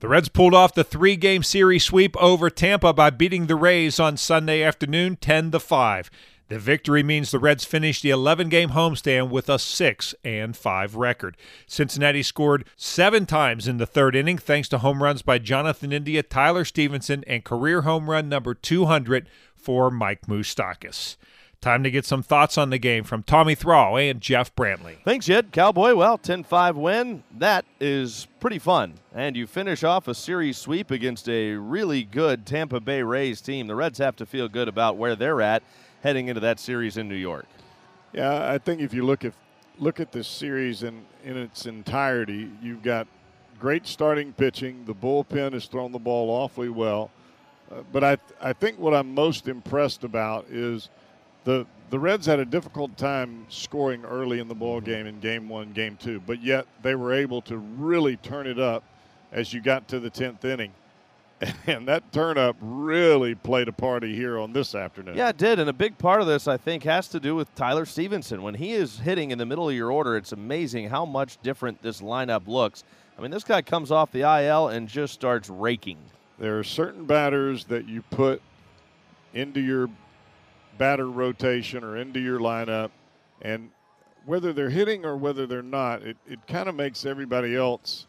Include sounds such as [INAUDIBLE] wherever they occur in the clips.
The Reds pulled off the three-game series sweep over Tampa by beating the Rays on Sunday afternoon 10 to 5. The victory means the Reds finished the 11 game homestand with a 6 and 5 record. Cincinnati scored 7 times in the third inning thanks to home runs by Jonathan India, Tyler Stephenson, and career home run number 200 for Mike Moustakas. Time to get some thoughts on the game from Tommy Thrall and Jeff Brantley. Thanks, Jed. Cowboy, well, 10 5 win. That is pretty fun. And you finish off a series sweep against a really good Tampa Bay Rays team. The Reds have to feel good about where they're at heading into that series in New York. Yeah, I think if you look at look at this series in, in its entirety, you've got great starting pitching. The bullpen has thrown the ball awfully well. Uh, but I, I think what I'm most impressed about is the the Reds had a difficult time scoring early in the ball mm-hmm. game in game one, game two, but yet they were able to really turn it up as you got to the tenth inning. [LAUGHS] And that turn up really played a party here on this afternoon. Yeah, it did. And a big part of this, I think, has to do with Tyler Stephenson. When he is hitting in the middle of your order, it's amazing how much different this lineup looks. I mean, this guy comes off the IL and just starts raking. There are certain batters that you put into your batter rotation or into your lineup, and whether they're hitting or whether they're not, it, it kind of makes everybody else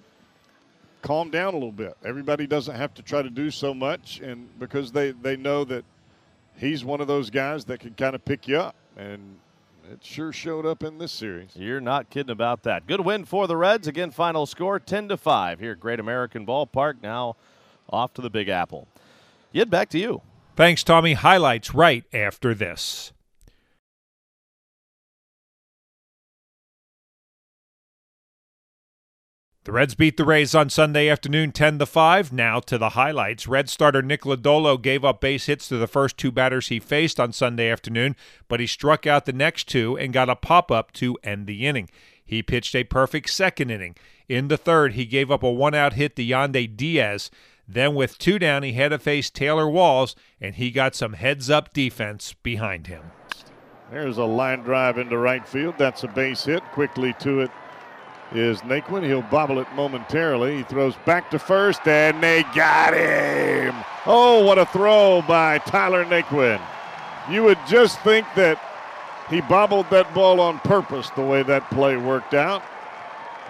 calm down a little bit. Everybody doesn't have to try to do so much, and because they, they know that he's one of those guys that can kind of pick you up. And it sure showed up in this series. You're not kidding about that. Good win for the Reds. Again, final score 10 to 5 here at Great American Ballpark. Now off to the Big Apple. Yet back to you. Thanks, Tommy. Highlights right after this. The Reds beat the Rays on Sunday afternoon 10 to 5. Now to the highlights. Red starter Nick Lodolo gave up base hits to the first two batters he faced on Sunday afternoon, but he struck out the next two and got a pop up to end the inning. He pitched a perfect second inning. In the third, he gave up a one out hit to Yandy Diaz. Then, with two down, he had to face Taylor Walls, and he got some heads up defense behind him. There's a line drive into right field. That's a base hit. Quickly to it is Naquin. He'll bobble it momentarily. He throws back to first, and they got him. Oh, what a throw by Tyler Naquin. You would just think that he bobbled that ball on purpose the way that play worked out.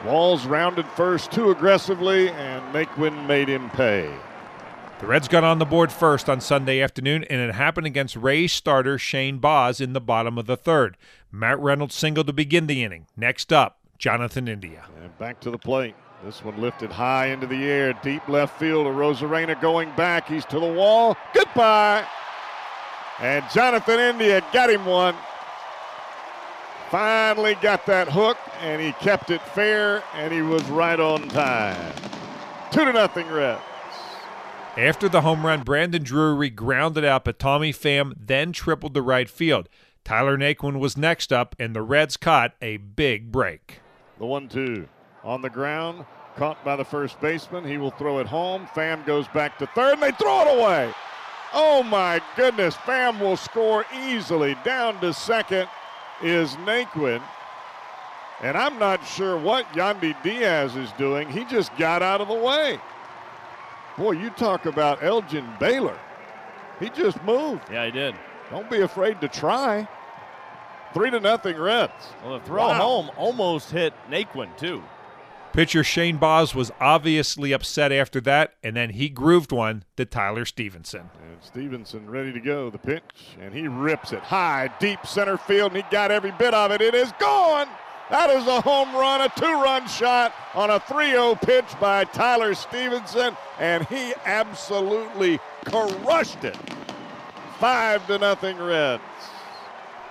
Walls rounded first too aggressively, and Naquin made him pay. The Reds got on the board first on Sunday afternoon, and it happened against Rays starter Shane Baz in the bottom of the third. Matt Reynolds singled to begin the inning. Next up, Jonathan India. And back to the plate. This one lifted high into the air, deep left field. Arozarena going back. He's to the wall. Goodbye. And Jonathan India got him one. Finally got that hook, and he kept it fair, and he was right on time. Two to nothing Reds. After the home run, Brandon Drury grounded out, but Tommy Pham then tripled to right field. Tyler Naquin was next up, and the Reds caught a big break. The one two on the ground, caught by the first baseman. He will throw it home. Pham goes back to third, and they throw it away. Oh my goodness, Pham will score easily. Down to second is Naquin. And I'm not sure what Yandy Diaz is doing. He just got out of the way. Boy, you talk about Elgin Baylor. He just moved. Yeah, he did. Don't be afraid to try. Three to nothing Reds. Well, the throw wow. home almost hit Naquin, too. Pitcher Shane Baz was obviously upset after that, and then he grooved one to Tyler Stephenson. And Stephenson ready to go. The pitch, and he rips it high, deep center field, and he got every bit of it. It is gone. That is a home run, a two run shot on a 3 0 pitch by Tyler Stephenson, and he absolutely crushed it. Five to nothing Reds.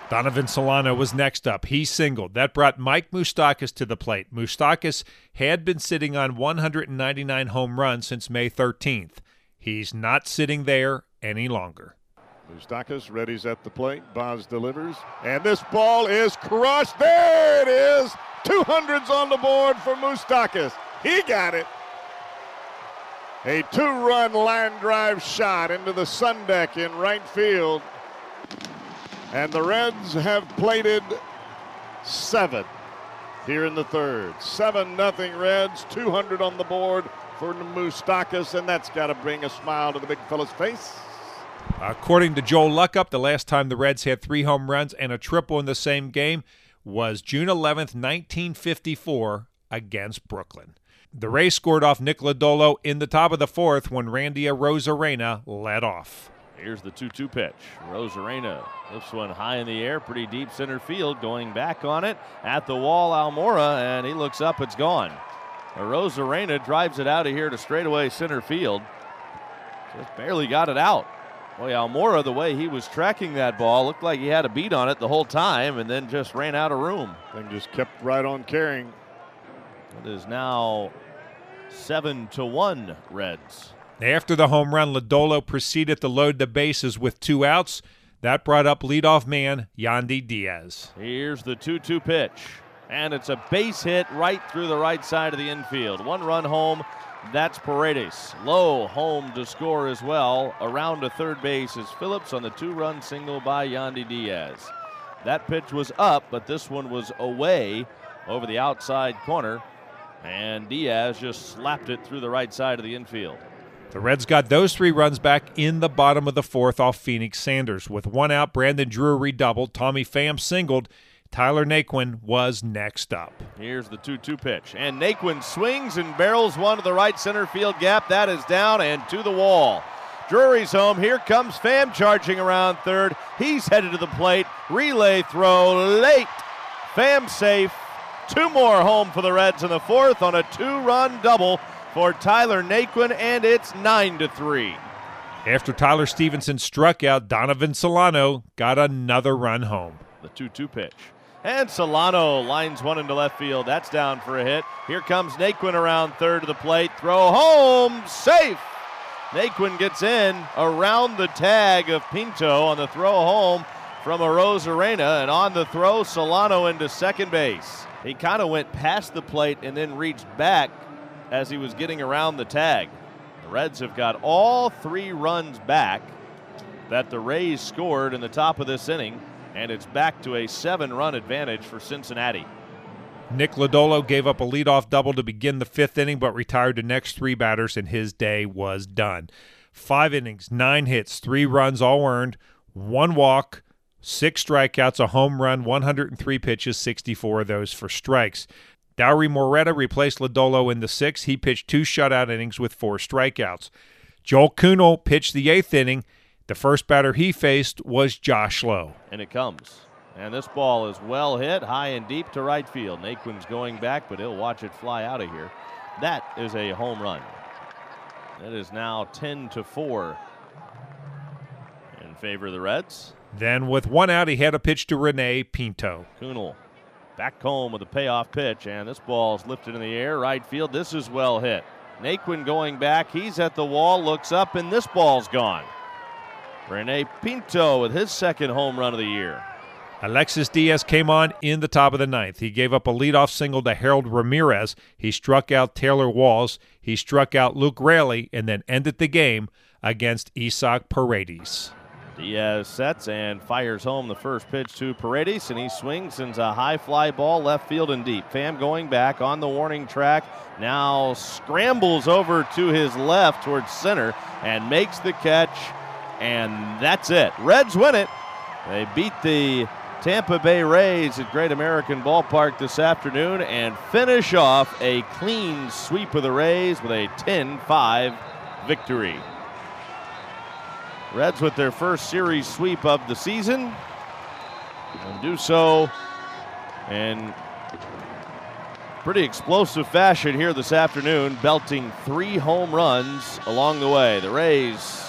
Donovan Solano was next up. He singled. That brought Mike Moustakas to the plate. Moustakas had been sitting on 199 home runs since May 13th. He's not sitting there any longer. Moustakas readies at the plate. Baz delivers. And this ball is crushed. There it is. 200s on the board for Moustakas. He got it. A two run line drive shot into the sun deck in right field. And the Reds have plated seven here in the third. 7 nothing Reds, 200 on the board for Moustakas, and that's got to bring a smile to the big fella's face. According to Joel Luckhaupt, the last time the Reds had three home runs and a triple in the same game was June 11th, 1954, against Brooklyn. The Rays scored off Nick Lodolo in the top of the fourth when Randy Arozarena led off. Here's the 2 2 pitch. Arozarena lifts one high in the air, pretty deep center field, going back on it at the wall. Almora, and he looks up, it's gone. Arozarena drives it out of here to straightaway center field. Just barely got it out. Boy, Almora, the way he was tracking that ball, looked like he had a beat on it the whole time and then just ran out of room. Thing just kept right on carrying. It is now seven to one Reds. After the home run, Lodolo proceeded to load the bases with two outs. That brought up leadoff man Yandy Diaz. Here's the 2 2 pitch. And it's a base hit right through the right side of the infield. One run home. That's Paredes. Lowe home to score as well. Around to third base is Phillips on the two run single by Yandy Diaz. That pitch was up, but this one was away over the outside corner. And Diaz just slapped it through the right side of the infield. The Reds got those three runs back in the bottom of the fourth off Phoenix Sanders. With one out, Brandon Drury doubled, Tommy Pham singled. Tyler Naquin was next up. Here's the 2 2 pitch. And Naquin swings and barrels one to the right center field gap. That is down and to the wall. Drury's home. Here comes Pham charging around third. He's headed to the plate. Relay throw late. Pham safe. Two more home for the Reds in the fourth on a two run double for Tyler Naquin, and it's 9 to 3. After Tyler Stephenson struck out, Donovan Solano got another run home. The 2 2 pitch. And Solano lines one into left field. That's down for a hit. Here comes Naquin around third to the plate. Throw home. Safe. Naquin gets in around the tag of Pinto on the throw home from Arozarena. And on the throw, Solano into second base. He kind of went past the plate and then reached back as he was getting around the tag. The Reds have got all three runs back that the Rays scored in the top of this inning, and it's back to a seven run advantage for Cincinnati. Nick Lodolo gave up a leadoff double to begin the fifth inning, but retired the next three batters, and his day was done. Five innings, nine hits, three runs, all earned, one walk, six strikeouts, a home run, 103 pitches, 64 of those for strikes. Dauri Moreta replaced Lodolo in the sixth. He pitched two shutout innings with four strikeouts. Joel Kuhnel pitched the eighth inning. The first batter he faced was Josh Lowe. And it comes. And this ball is well hit, high and deep to right field. Naquin's going back, but he'll watch it fly out of here. That is a home run. It is now 10 to 4 in favor of the Reds. Then, with one out, he had a pitch to Rene Pinto. Kuhnel back home with a payoff pitch, and this ball's lifted in the air, right field. This is well hit. Naquin going back. He's at the wall, looks up, and this ball's gone. Rene Pinto with his second home run of the year. Alexis Diaz came on in the top of the ninth. He gave up a leadoff single to Harold Ramirez. He struck out Taylor Walls. He struck out Luke Raley and then ended the game against Isaac Paredes. Diaz sets and fires home the first pitch to Paredes, and he swings, sends a high fly ball left field and deep. Pham going back on the warning track, now scrambles over to his left towards center and makes the catch, and that's it. Reds win it. They beat the Tampa Bay Rays at Great American Ballpark this afternoon and finish off a clean sweep of the Rays with a 10 5 victory. Reds with their first series sweep of the season and do so in pretty explosive fashion here this afternoon, belting three home runs along the way. The Rays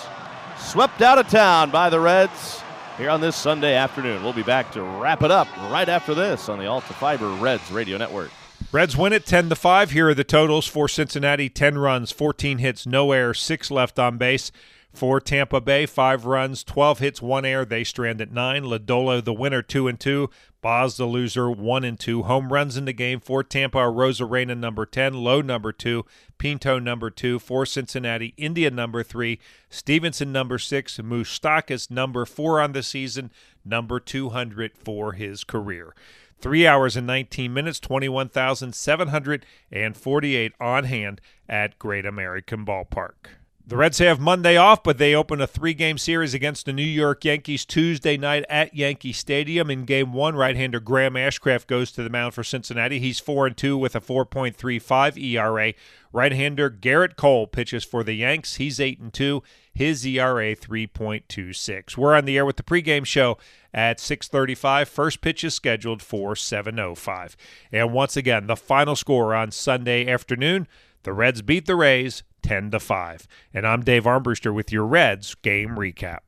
swept out of town by the Reds here on this Sunday afternoon. We'll be back to wrap it up right after this on the Alta Fiber Reds Radio Network. Reds win it 10 to 5. Here are the totals for Cincinnati 10 runs, 14 hits, no air, 6 left on base. For Tampa Bay, five runs, 12 hits, one air. They strand at nine. Lodolo, the winner, two and two. Baz, the loser, one and two. Home runs in the game for Tampa Arozarena, number 10. Lowe, number two. Pinto, number two. For Cincinnati, India, number three. Stephenson, number six. Moustakas, number four on the season. Number 200 for his career. Three hours and 19 minutes, 21,748 on hand at Great American Ballpark. The Reds have Monday off, but they open a three game series against the New York Yankees Tuesday night at Yankee Stadium. In game one, right hander Graham Ashcraft goes to the mound for Cincinnati. He's 4 and 2 with a 4.35 ERA. Right hander Gerrit Cole pitches for the Yanks. He's 8 and 2. His ERA 3.26. We're on the air with the pregame show at 6:35. First pitch is scheduled for 7:05. And once again, the final score on Sunday afternoon, the Reds beat the Rays 10 to 5. And I'm Dave Armbruster with your Reds game recap.